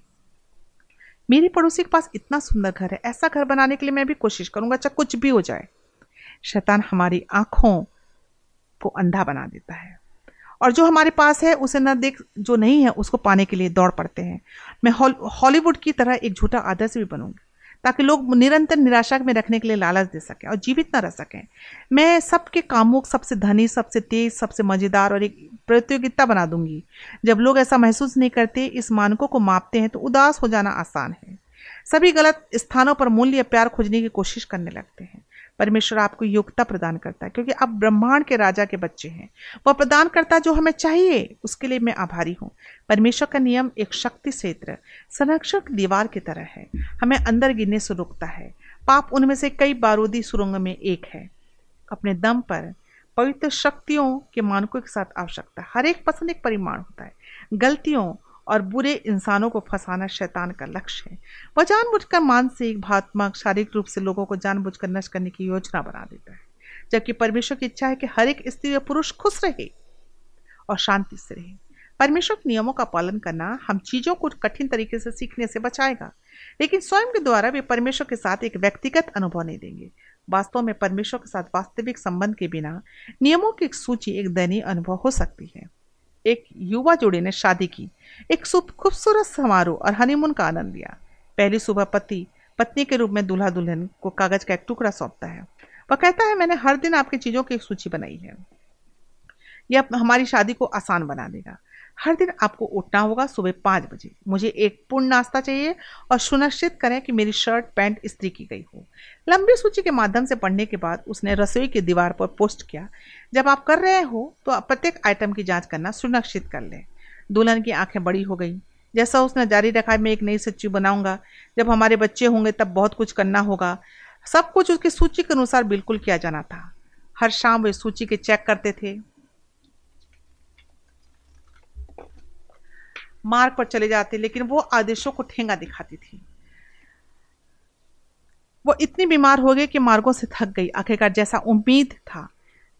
मेरी पड़ोसी के पास इतना सुंदर घर है, ऐसा घर बनाने के लिए मैं भी कोशिश करूँगा, चाहे कुछ भी हो जाए। शैतान हमारी आँखों को अंधा बना देता है। और जो हमारे पास है, उसे न देख, जो नहीं है, उसको पाने के लिए दौड़ पड़ते हैं। मैं हॉलीवुड की तरह एक झूठा आदर्श भी बनूँगी, ताकि लोग निरंतर निराशा में रखने के लिए लालच दे सकें और जीवित न रह सकें। मैं सबके कामों, सबसे धनी, सबसे तेज, सबसे मज़ेदार और एक प्रतियोगिता बना दूँगी। जब लोग ऐसा महसूस नहीं करते, इस मानकों को मापते हैं तो उदास हो जाना आसान है। सभी गलत स्थानों पर मूल्य प्यार खोजने की कोशिश करने लगते हैं। परमेश्वर आपको योग्यता प्रदान करता है, क्योंकि आप ब्रह्मांड के राजा के बच्चे हैं। वह प्रदान करता जो हमें चाहिए, उसके लिए मैं आभारी हूँ। परमेश्वर का नियम एक शक्ति क्षेत्र संरक्षक दीवार की तरह है। हमें अंदर गिरने से रोकता है। पाप उनमें से कई बारूदी सुरंग में एक है। अपने दम पर पवित्र शक्तियों के मानकों के साथ आवश्यकता हर एक पसंद एक परिमाण होता है। गलतियों और बुरे इंसानों को फंसाना शैतान का लक्ष्य है। वह जानबूझकर मानसिक, भात्मक, शारीरिक रूप से लोगों को जानबूझकर नष्ट करने की योजना बना देता है, जबकि परमेश्वर की इच्छा है कि हर एक स्त्री और पुरुष खुश रहे और शांति से रहे। परमेश्वर के नियमों का पालन करना हम चीज़ों को कठिन तरीके से सीखने से बचाएगा, लेकिन स्वयं के द्वारा वे परमेश्वर के साथ एक व्यक्तिगत अनुभव नहीं देंगे। वास्तव में परमेश्वर के साथ वास्तविक संबंध के बिना नियमों की एक सूची एक दैनीय अनुभव हो सकती है। एक युवा जोड़ी ने शादी की। एक खूबसूरत समारोह और हनीमून का आनंद लिया। पहली सुबह पति, पत्नी के रूप में दूल्हा दुल्हन को कागज़ का एक टुकड़ा सौंपता है। वह कहता है, मैंने हर दिन आपकी चीज़ों की एक सूची बनाई है। यह हमारी शादी को आसान बना देगा। हर दिन आपको उठना होगा सुबह पाँच बजे। मुझे एक पूर्ण नाश्ता चाहिए और सुनिश्चित करें कि मेरी शर्ट, पैंट इस्त्री की गई हो। लंबी सूची के माध्यम से पढ़ने के बाद उसने रसोई की दीवार पर पोस्ट किया। जब आप कर रहे हो तो आप प्रत्येक आइटम की जाँच करना सुनिश्चित कर लें। दुल्हन की आँखें बड़ी हो गई। जैसा उसने जारी रखा, मैं एक नई सच्ची बनाऊँगा। जब हमारे बच्चे होंगे, तब बहुत कुछ करना होगा। सब कुछ उसकी सूची के अनुसार बिल्कुल किया जाना था। हर शाम वे सूची के चेक करते थे। मार्ग पर चले जाते, लेकिन वो आदेशों को ठेंगा दिखाती थी। वो इतनी बीमार हो गई कि मार्गों से थक गई। आखिरकार जैसा उम्मीद था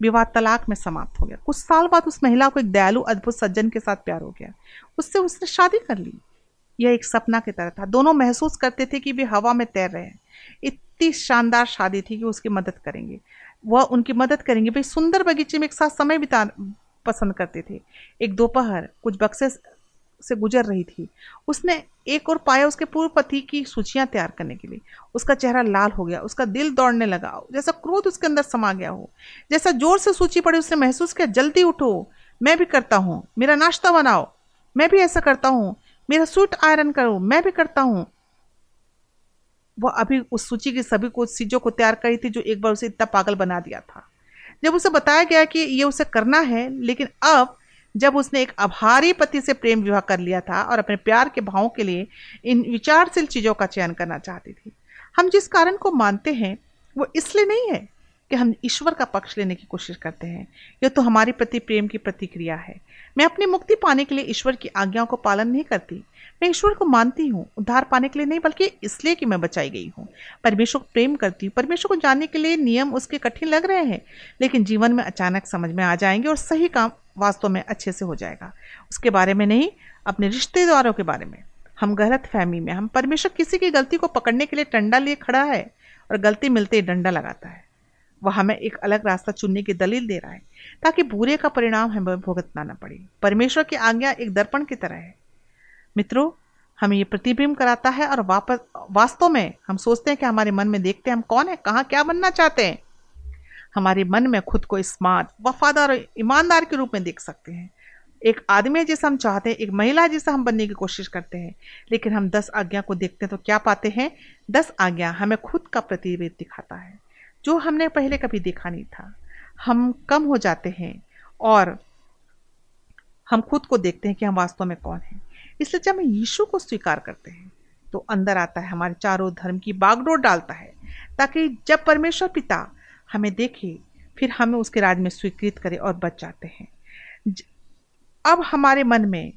विवाह तलाक में समाप्त हो गया। कुछ साल बाद उस महिला को एक दयालु, अद्भुत सज्जन के साथ प्यार हो गया। उससे उसने शादी कर ली। यह एक सपना की तरह था। दोनों महसूस करते थे कि वे हवा में तैर रहे हैं। इतनी शानदार शादी थी कि उसकी मदद करेंगे। वह उनकी मदद करेंगे। भाई सुंदर बगीचे में एक साथ समय बिता, पसंद करते थे। एक दोपहर, कुछ बक्से से गुजर रही थी। उसने एक और पाया उसके पूर्व पति की सूचियाँ तैयार करने के लिए। उसका चेहरा लाल हो गया, उसका दिल दौड़ने लगा, जैसा क्रोध उसके अंदर समा गया हो, जैसा ज़ोर से सूची पड़ी उसने महसूस किया, जल्दी उठो, मैं भी करता हूँ, मेरा नाश्ता बनाओ, मैं भी ऐसा करता हूँ, मेरा सूट आयरन करो, मैं भी करता हूँ। वह अभी उस सूची की सभी कुछ चीज़ों को तैयार करी थी जो एक बार उसे इतना पागल बना दिया था। जब उसे बताया गया कि ये उसे करना है, लेकिन अब जब उसने एक आभारी पति से प्रेम विवाह कर लिया था और अपने प्यार के भावों के लिए इन विचारशील चीज़ों का चयन करना चाहती थी। हम जिस कारण को मानते हैं, वो इसलिए नहीं है कि हम ईश्वर का पक्ष लेने की कोशिश करते हैं। यह तो हमारे प्रति प्रेम की प्रतिक्रिया है। मैं अपनी मुक्ति पाने के लिए ईश्वर की आज्ञाओं को पालन नहीं करती। मैं ईश्वर को मानती हूँ, उद्धार पाने के लिए नहीं, बल्कि इसलिए कि मैं बचाई गई हूँ। परमेश्वर को प्रेम करती हूँ। परमेश्वर को जानने के लिए नियम उसके कठिन लग रहे हैं, लेकिन जीवन में अचानक समझ में आ जाएँगे और सही काम वास्तव में अच्छे से हो जाएगा। उसके बारे में नहीं, अपने रिश्तेदारों के बारे में। हम गलत फहमी में, हम परमेश्वर किसी की गलती को पकड़ने के लिए डंडा लिए खड़ा है और गलती मिलते ही डंडा लगाता है। वह हमें एक अलग रास्ता चुनने की दलील दे रहा है, ताकि बुरे का परिणाम हमें भुगतना न पड़े। परमेश्वर की आज्ञा एक दर्पण की तरह है। मित्रों, हमें ये प्रतिबिंब कराता है और वापस, वास्तव में हम सोचते हैं कि हमारे मन में देखते हैं, हम कौन है, कहाँ क्या बनना चाहते हैं। हमारे मन में खुद को स्मार्ट, वफादार और ईमानदार के रूप में देख सकते हैं। एक आदमी जिसे हम चाहते हैं, एक महिला जिसे हम बनने की कोशिश करते हैं, लेकिन हम दस आज्ञा को देखते हैं तो क्या पाते हैं? दस आज्ञा हमें खुद का प्रतिबिंब दिखाता है। जो हमने पहले कभी देखा नहीं था। हम कम हो जाते हैं और हम खुद को देखते हैं कि हम वास्तव में कौन हैं। इसलिए जब हम यीशु को स्वीकार करते हैं तो अंदर आता है, हमारे चारों धर्म की बागडोर डालता है, ताकि जब परमेश्वर पिता हमें देखे, फिर हमें उसके राज में स्वीकृत करे और बच जाते हैं। अब हमारे मन में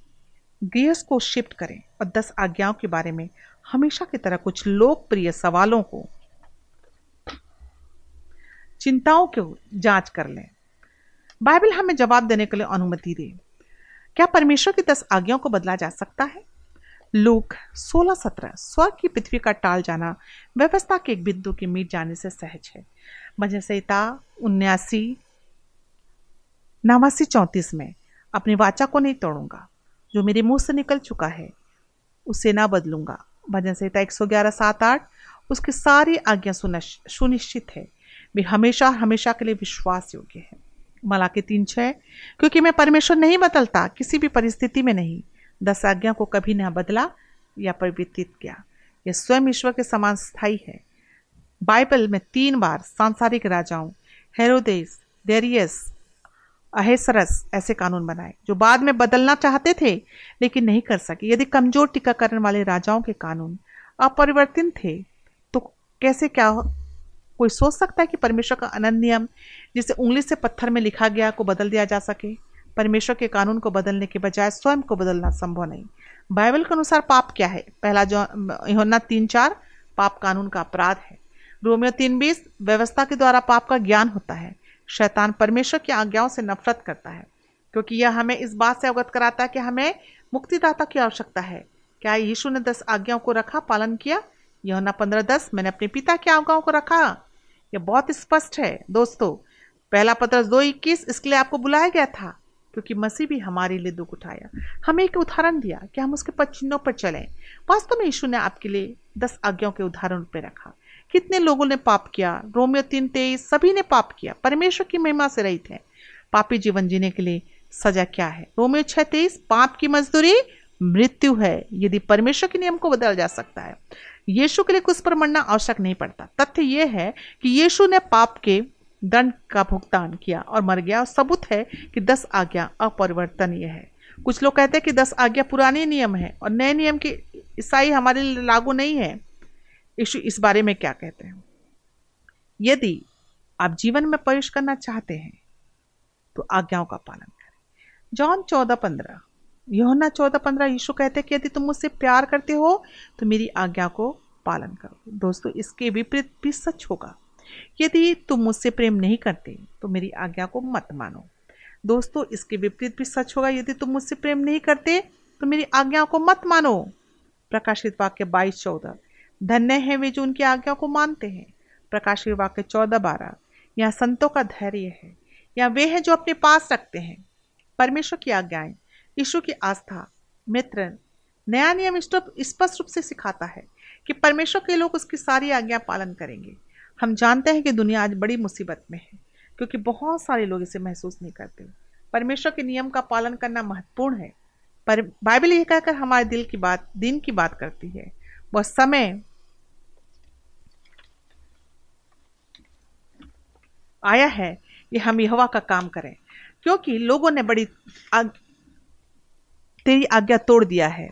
गृहस को शिफ्ट करें और दस आज्ञाओं के बारे में हमेशा की तरह कुछ लोकप्रिय सवालों को चिंताओं की जाँच कर लें। बाइबल हमें जवाब देने के लिए अनुमति दे। क्या परमेश्वर की दस आज्ञाओं को बदला जा सकता है? लूक सोलह सत्रह, स्वर्ग की पृथ्वी का टाल जाना व्यवस्था के एक बिंदु के मीट जाने से सहज है। भजन संहिता उन्यासी, नवासी चौंतीस में, अपनी वाचा को नहीं तोड़ूँगा। जो मेरे मुँह से निकल चुका है, उसे ना बदलूँगा। भजन संहिता एक सौ ग्यारह सात आठ, उसकी सारी आज्ञा सुनिश्चित है। वे हमेशा हमेशा के लिए विश्वास योग्य है। मला के तीन छः क्योंकि मैं परमेश्वर नहीं बदलता, किसी भी परिस्थिति में नहीं। दस आज्ञा को कभी न बदला या परिवर्तित किया। यह स्वयं ईश्वर के समान स्थायी है। बाइबल में तीन बार सांसारिक राजाओं, हेरोदेस, डेरियस, अहेसरस ऐसे कानून बनाए, जो बाद में बदलना चाहते थे, लेकिन नहीं कर सके। यदि कमज़ोर टीकाकरण वाले राजाओं के कानून अपरिवर्तित थे तो कैसे क्या कोई सोच सकता है कि परमेश्वर का अनंत नियम, जिसे उंगली से पत्थर में लिखा गया को बदल दिया जा सके? परमेश्वर के कानून को बदलने के बजाय स्वयं को बदलना संभव नहीं। बाइबल के अनुसार पाप क्या है? पहला जो योना तीन चार, पाप कानून का अपराध है। रोमियो तीन बीस, व्यवस्था के द्वारा पाप का ज्ञान होता है। शैतान परमेश्वर की आज्ञाओं से नफरत करता है, क्योंकि यह हमें इस बात से अवगत कराता है कि हमें मुक्तिदाता की आवश्यकता है। क्या यीशु ने दस आज्ञाओं को रखा, पालन किया? यह ना पंद्रह दस, मैंने अपने पिता की आज्ञाओं को रखा। यह बहुत स्पष्ट है। दोस्तों, पहला पत्र दो इक्कीस, इसके लिए आपको बुलाया गया था, क्योंकि मसीह भी हमारे लिए दुख उठाया। हमें एक उदाहरण दिया कि हम उसके पचिन्हों पर चलें। वास्तव में यीशु ने आपके लिए दस आज्ञाओं के उदाहरण पे रखा। कितने लोगों ने पाप किया? रोमियो तीन तेईस, सभी ने पाप किया। परमेश्वर की महिमा से रही थे पापी जीवन जीने के लिए सजा क्या है? रोमियो छह तेईस, पाप की मजदूरी, मृत्यु है। यदि परमेश्वर के नियम को बदला जा सकता है यीशु के लिए कुछ पर मरना आवश्यक नहीं पड़ता। तथ्य यह है कि यीशु ने पाप के दंड का भुगतान किया और मर गया। और सबूत है कि दस आज्ञा अपरिवर्तनीय है। कुछ लोग कहते हैं कि दस आज्ञा पुराने नियम है और नए नियम की ईसाई हमारे लिए लागू नहीं है। यीशु इस बारे में क्या कहते हैं? यदि आप जीवन में प्रवेश करना चाहते हैं तो आज्ञाओं का पालन करें। जॉन चौदह पंद्रह। योना चौदह पंद्रह यीशु कहते हैं कि यदि तुम मुझसे प्यार करते हो तो मेरी आज्ञा को पालन करो। दोस्तों, इसके विपरीत भी सच होगा। यदि तुम मुझसे प्रेम नहीं करते तो मेरी आज्ञा को मत मानो। दोस्तों, इसके विपरीत भी सच होगा। यदि तुम मुझसे प्रेम नहीं करते तो मेरी आज्ञा को मत मानो। प्रकाशित वाक्य बाईस चौदह। धन्य है वे जो उनकी आज्ञा को मानते हैं। प्रकाशित वाक्य चौदह बारह। यहाँ संतों का धैर्य है। या वे हैं जो अपने पास रखते हैं। परमेश्वर की आज्ञाएँ। ईश्वर की आस्था मित्र नया नियम स्पष्ट रूप से सिखाता है कि परमेश्वर के लोग उसकी सारी आज्ञा पालन करेंगे। हम जानते हैं कि दुनिया आज बड़ी मुसीबत में है, क्योंकि बहुत सारे लोग इसे महसूस नहीं करते। परमेश्वर के नियम का पालन करना महत्वपूर्ण है। पर बाइबल यह कहकर हमारे दिल की बात दिन की बात करती है। वह समय आया है कि हम यहवा का काम करें, क्योंकि लोगों ने बड़ी तेरी आज्ञा तोड़ दिया है।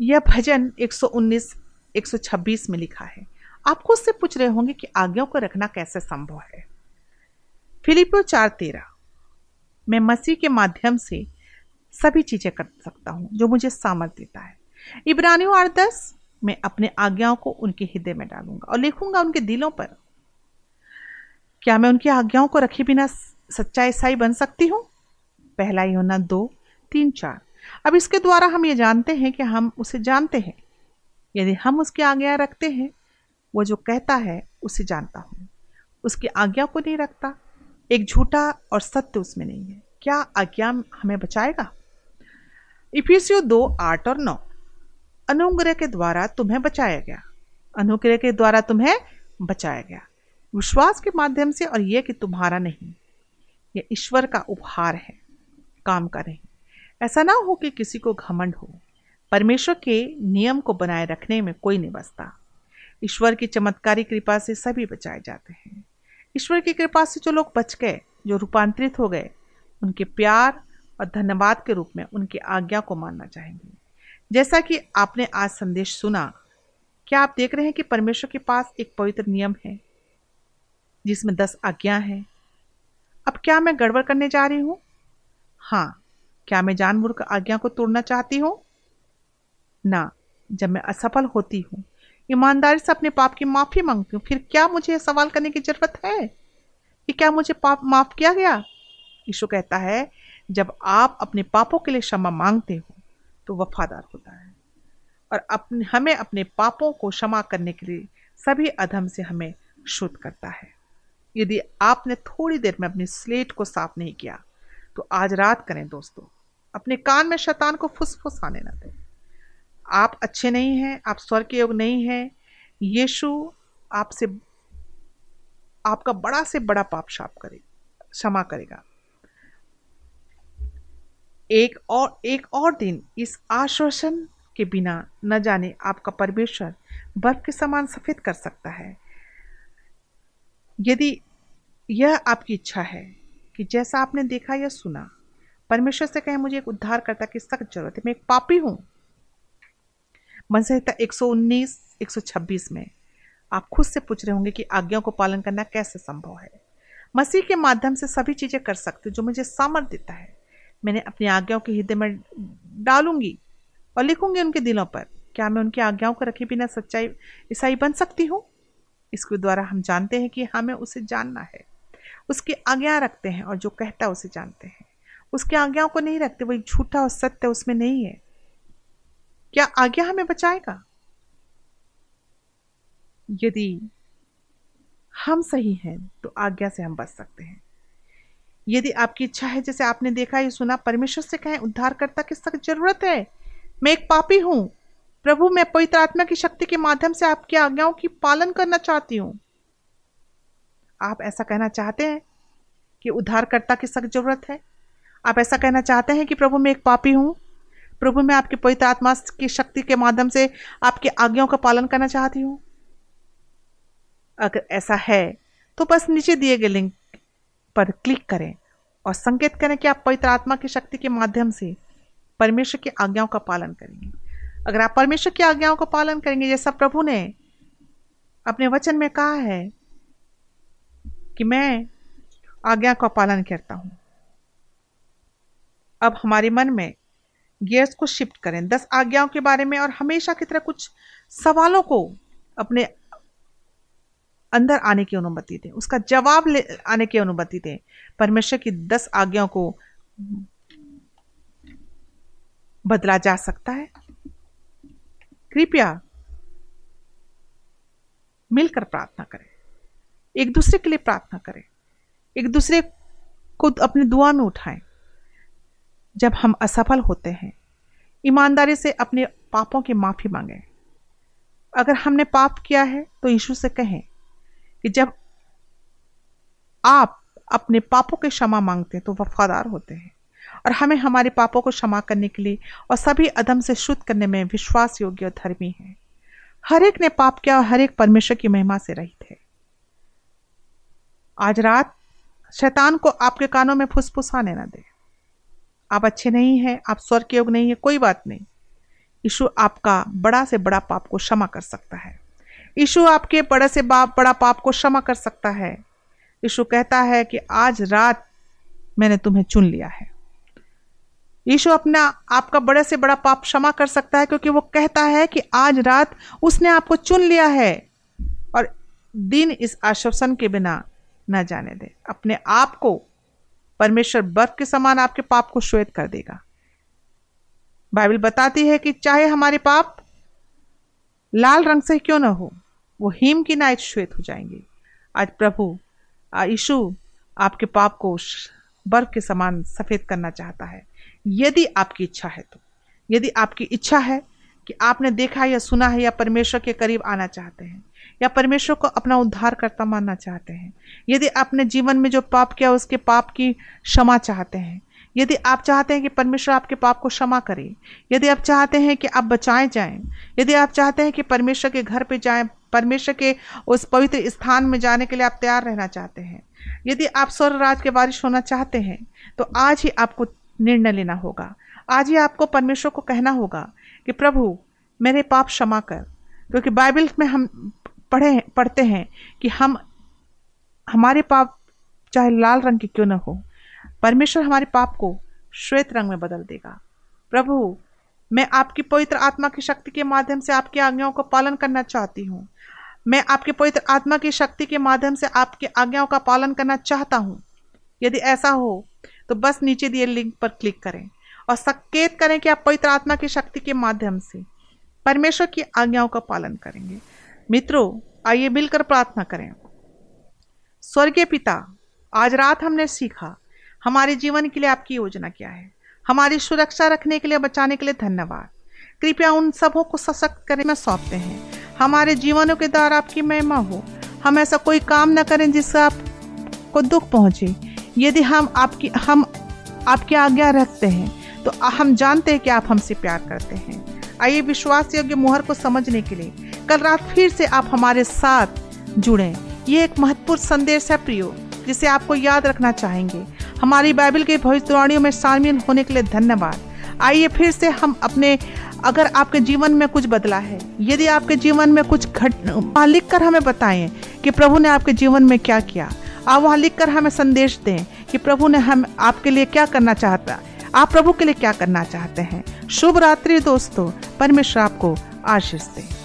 यह भजन 119 126 में लिखा है। आपको उससे पूछ रहे होंगे कि आज्ञाओं को रखना कैसे संभव है। फिलिपियो चार तेरह। मैं मसीह के माध्यम से सभी चीज़ें कर सकता हूँ जो मुझे सामर्थ्य देता है। इब्रानियों आठ दस, मैं अपने आज्ञाओं को उनके हृदय में डालूँगा और लिखूँगा उनके दिलों पर। क्या मैं उनकी आज्ञाओं को रखे बिना सच्चा ईसाई बन सकती हूँ? पहला योना दो तीन चार अब इसके द्वारा हम ये जानते हैं कि हम उसे जानते हैं। यदि हम उसकी आज्ञा रखते हैं, वो जो कहता है, उसे जानता हूँ। उसकी आज्ञा को नहीं रखता। एक झूठा और सत्य उसमें नहीं है। क्या आज्ञा हमें बचाएगा? इफिसियो दो, आठ और नौ। अनुग्रह के द्वारा तुम्हें बचाया गया। अनुग्रह के द्वारा तुम्हें बचाया गया। विश्वास के माध्यम से और यह कि तुम्हारा नहीं। यह ईश्वर का उपहार है। काम का नहीं। ऐसा ना हो कि किसी को घमंड हो। परमेश्वर के नियम को बनाए रखने में कोई नहीं बसता। ईश्वर की चमत्कारी कृपा से सभी बचाए जाते हैं। ईश्वर की कृपा से जो लोग बच गए, जो रूपांतरित हो गए, उनके प्यार और धन्यवाद के रूप में उनकी आज्ञा को मानना चाहेंगे। जैसा कि आपने आज संदेश सुना, क्या आप देख रहे हैं कि परमेश्वर के पास एक पवित्र नियम है, जिसमें दस आज्ञा हैं? अब क्या मैं गड़बड़ करने जा रही हूँ? हाँ क्या मैं जानबूझ आज्ञा को तोड़ना चाहती हूँ? ना, जब मैं असफल होती हूँ। ईमानदारी से अपने पाप की माफ़ी मांगती हूँ, फिर क्या मुझे यह सवाल करने की ज़रूरत है? कि क्या मुझे पाप माफ़ किया गया? यीशु कहता है, जब आप अपने पापों के लिए क्षमा मांगते हो तो वफादार होता है। और अपने, हमें अपने पापों को क्षमा करने के लिए सभी अधम से हमें शुद्ध करता है। यदि आपने थोड़ी देर में अपनी स्लेट को साफ़ नहीं किया तो आज रात करें दोस्तों। अपने कान में शैतान को फुस फुस आने ना दें। आप अच्छे नहीं हैं, आप स्वर्ग के योग नहीं हैं। यीशु आपसे, आपका बड़ा से बड़ा पाप शाप करे, क्षमा करेगा। एक और एक और दिन इस आश्वासन के बिना न जाने आपका परमेश्वर बर्फ़ के समान सफ़ेद कर सकता है। यदि यह आपकी इच्छा है कि जैसा आपने देखा या सुना, परमेश्वर से कहें, मुझे एक उद्धारकर्ता की सख्त ज़रूरत है, मैं एक पापी हूँ। मन संहिता 119 126 में, आप खुद से पूछ रहे होंगे कि आज्ञाओं को पालन करना कैसे संभव है? मसीह के माध्यम से सभी चीज़ें कर सकते जो मुझे सामर्थ देता है। मैंने अपनी आज्ञाओं के हृदय में डालूँगी और लिखूँगी उनके दिलों पर। क्या मैं उनकी आज्ञाओं को रखे बिना सच्चाई, ईसाई बन सकती हूँ? इसके द्वारा हम जानते हैं कि हमें उसे जानना है। उसकी आज्ञा रखते हैं और जो कहता है उसे जानते हैं। उसकी आज्ञाओं को नहीं रखते वो एक झूठा और सत्य उसमें नहीं है। क्या आज्ञा हमें बचाएगा? यदि हम सही हैं तो आज्ञा से हम बच सकते हैं। यदि आपकी इच्छा है, जैसे आपने देखा, ये सुना, परमेश्वर से कहें, उद्धारकर्ता की सख्त ज़रूरत है, मैं एक पापी हूँ, प्रभु, मैं पवित्र आत्मा की शक्ति के माध्यम से आपकी आज्ञाओं की पालन करना चाहती हूँ। आप ऐसा कहना चाहते हैं कि उद्धारकर्ता की सख्त ज़रूरत है? आप ऐसा कहना चाहते हैं कि प्रभु मैं एक पापी हूँ? प्रभु मैं आपकी पवित्र आत्मा की शक्ति के माध्यम से आपकी आज्ञाओं का पालन करना चाहती हूँ? अगर ऐसा है तो बस नीचे दिए गए लिंक पर क्लिक करें और संकेत करें कि आप पवित्र आत्मा की शक्ति के माध्यम से परमेश्वर की आज्ञाओं का पालन करेंगे। अगर आप परमेश्वर की आज्ञाओं का पालन करेंगे, जैसा प्रभु ने अपने वचन में कहा है कि मैं आज्ञा का पालन करता हूँ। अब हमारे मन में गियर्स को शिफ्ट करें। दस आज्ञाओं के बारे में और हमेशा की तरह कुछ सवालों को अपने अंदर आने की अनुमति दें। उसका जवाब ले, आने की अनुमति दें। परमेश्वर की दस आज्ञाओं को बदला जा सकता है। कृपया मिलकर प्रार्थना करें। एक दूसरे के लिए प्रार्थना करें। एक दूसरे को अपनी दुआ में उठाएँ। जब हम असफल होते हैं, ईमानदारी से अपने पापों की माफ़ी मांगें। अगर हमने पाप किया है तो यीशु से कहें कि जब आप अपने पापों के क्षमा मांगते हैं तो वफादार होते हैं। और हमें हमारे पापों को क्षमा करने के लिए और सभी अदम से शुद्ध करने में विश्वास योग्य और धर्मी है। हर एक ने पाप किया और हर एक परमेश्वर की महिमा से रहित है। आज रात शैतान को आपके कानों में फुसफुस आने ना दे। आप अच्छे नहीं हैं, आप स्वर्ग के योग नहीं है, कोई बात नहीं। यीशु आपका बड़ा से बड़ा पाप को क्षमा कर सकता है। यीशु आपके बड़े से बाप बड़ा पाप को क्षमा कर सकता है। यीशु कहता है कि आज रात मैंने तुम्हें चुन लिया है। यीशु अपना, आपका बड़े से बड़ा पाप क्षमा कर सकता है क्योंकि वो कहता है कि आज रात उसने आपको चुन लिया है। और दिन इस आश्वासन के बिना न जाने दे। अपने आप को परमेश्वर बर्फ़ के समान आपके पाप को श्वेत कर देगा। बाइबल बताती है कि चाहे हमारे पाप लाल रंग से क्यों ना हो, वो हिम की नाइट श्वेत हो जाएँगे। आज प्रभु यीशु आपके पाप को बर्फ़ के समान सफ़ेद करना चाहता है। यदि आपकी इच्छा है तो। यदि आपकी इच्छा है कि आपने देखा या सुना है या परमेश्वर के करीब आना चाहते हैं, या परमेश्वर को अपना उद्धार करता मानना चाहते हैं। यदि आपने जीवन में जो पाप किया, उसके पाप की क्षमा चाहते हैं। यदि आप चाहते हैं कि परमेश्वर आपके पाप को क्षमा करे, यदि आप चाहते हैं कि आप बचाए जाएँ, यदि आप चाहते हैं कि परमेश्वर के घर पे जाएँ, परमेश्वर के उस पवित्र स्थान में जाने के लिए आप तैयार रहना चाहते हैं। यदि आप स्वर्ग राज के बारिश होना चाहते हैं तो आज ही आपको निर्णय लेना होगा। आज ही आपको परमेश्वर को कहना होगा कि प्रभु, मेरे पाप क्षमा कर। क्योंकि बाइबल में हम पढ़े, पढ़ते हैं कि हम, हमारे पाप चाहे लाल रंग के क्यों न हो, परमेश्वर हमारे पाप को श्वेत रंग में बदल देगा। प्रभु, मैं आपकी पवित्र आत्मा की शक्ति के माध्यम से आपकी आज्ञाओं का पालन करना चाहती हूँ। मैं आपके पवित्र आत्मा की शक्ति के माध्यम से आपकी आज्ञाओं का पालन करना चाहता हूँ। यदि ऐसा हो तो बस नीचे दिए लिंक पर क्लिक करें। और संकेत करें कि आप पवित्र आत्मा की शक्ति के माध्यम से परमेश्वर की आज्ञाओं का पालन करेंगे। मित्रों, आइए मिलकर प्रार्थना करें। स्वर्गीय पिता, आज रात हमने सीखा, हमारे जीवन के लिए आपकी योजना क्या है? हमारी सुरक्षा रखने के लिए, बचाने के लिए धन्यवाद। कृपया उन सबों को सशक्त करने में सौंपते हैं। हमारे जीवनों के द्वारा आपकी महिमा हो। हम ऐसा कोई काम न करें जिससे आपको दुख पहुँचे। यदि हम आपकी हम आपकी आज्ञा रखते हैं तो हम जानते हैं कि आप हमसे प्यार करते हैं। आइए विश्वास योग्य मोहर को समझने के लिए, कल रात फिर से आप हमारे साथ जुड़ें। ये एक महत्वपूर्ण संदेश है प्रियो, जिसे आपको याद रखना चाहेंगे। हमारी बाइबल के भविष्यवाणियों में शामिल होने के लिए धन्यवाद। आइए फिर से हम अपने, अगर आपके जीवन में कुछ बदला है, यदि आपके जीवन में कुछ घट लिख कर हमें बताएँ कि प्रभु ने आपके जीवन में क्या किया। आप वहाँ लिख कर हमें संदेश दें कि प्रभु ने हम, आपके लिए क्या करना चाहता आप प्रभु के लिए क्या करना चाहते हैं? शुभ रात्रि दोस्तों, परमेश्वर आपको आशीष दें।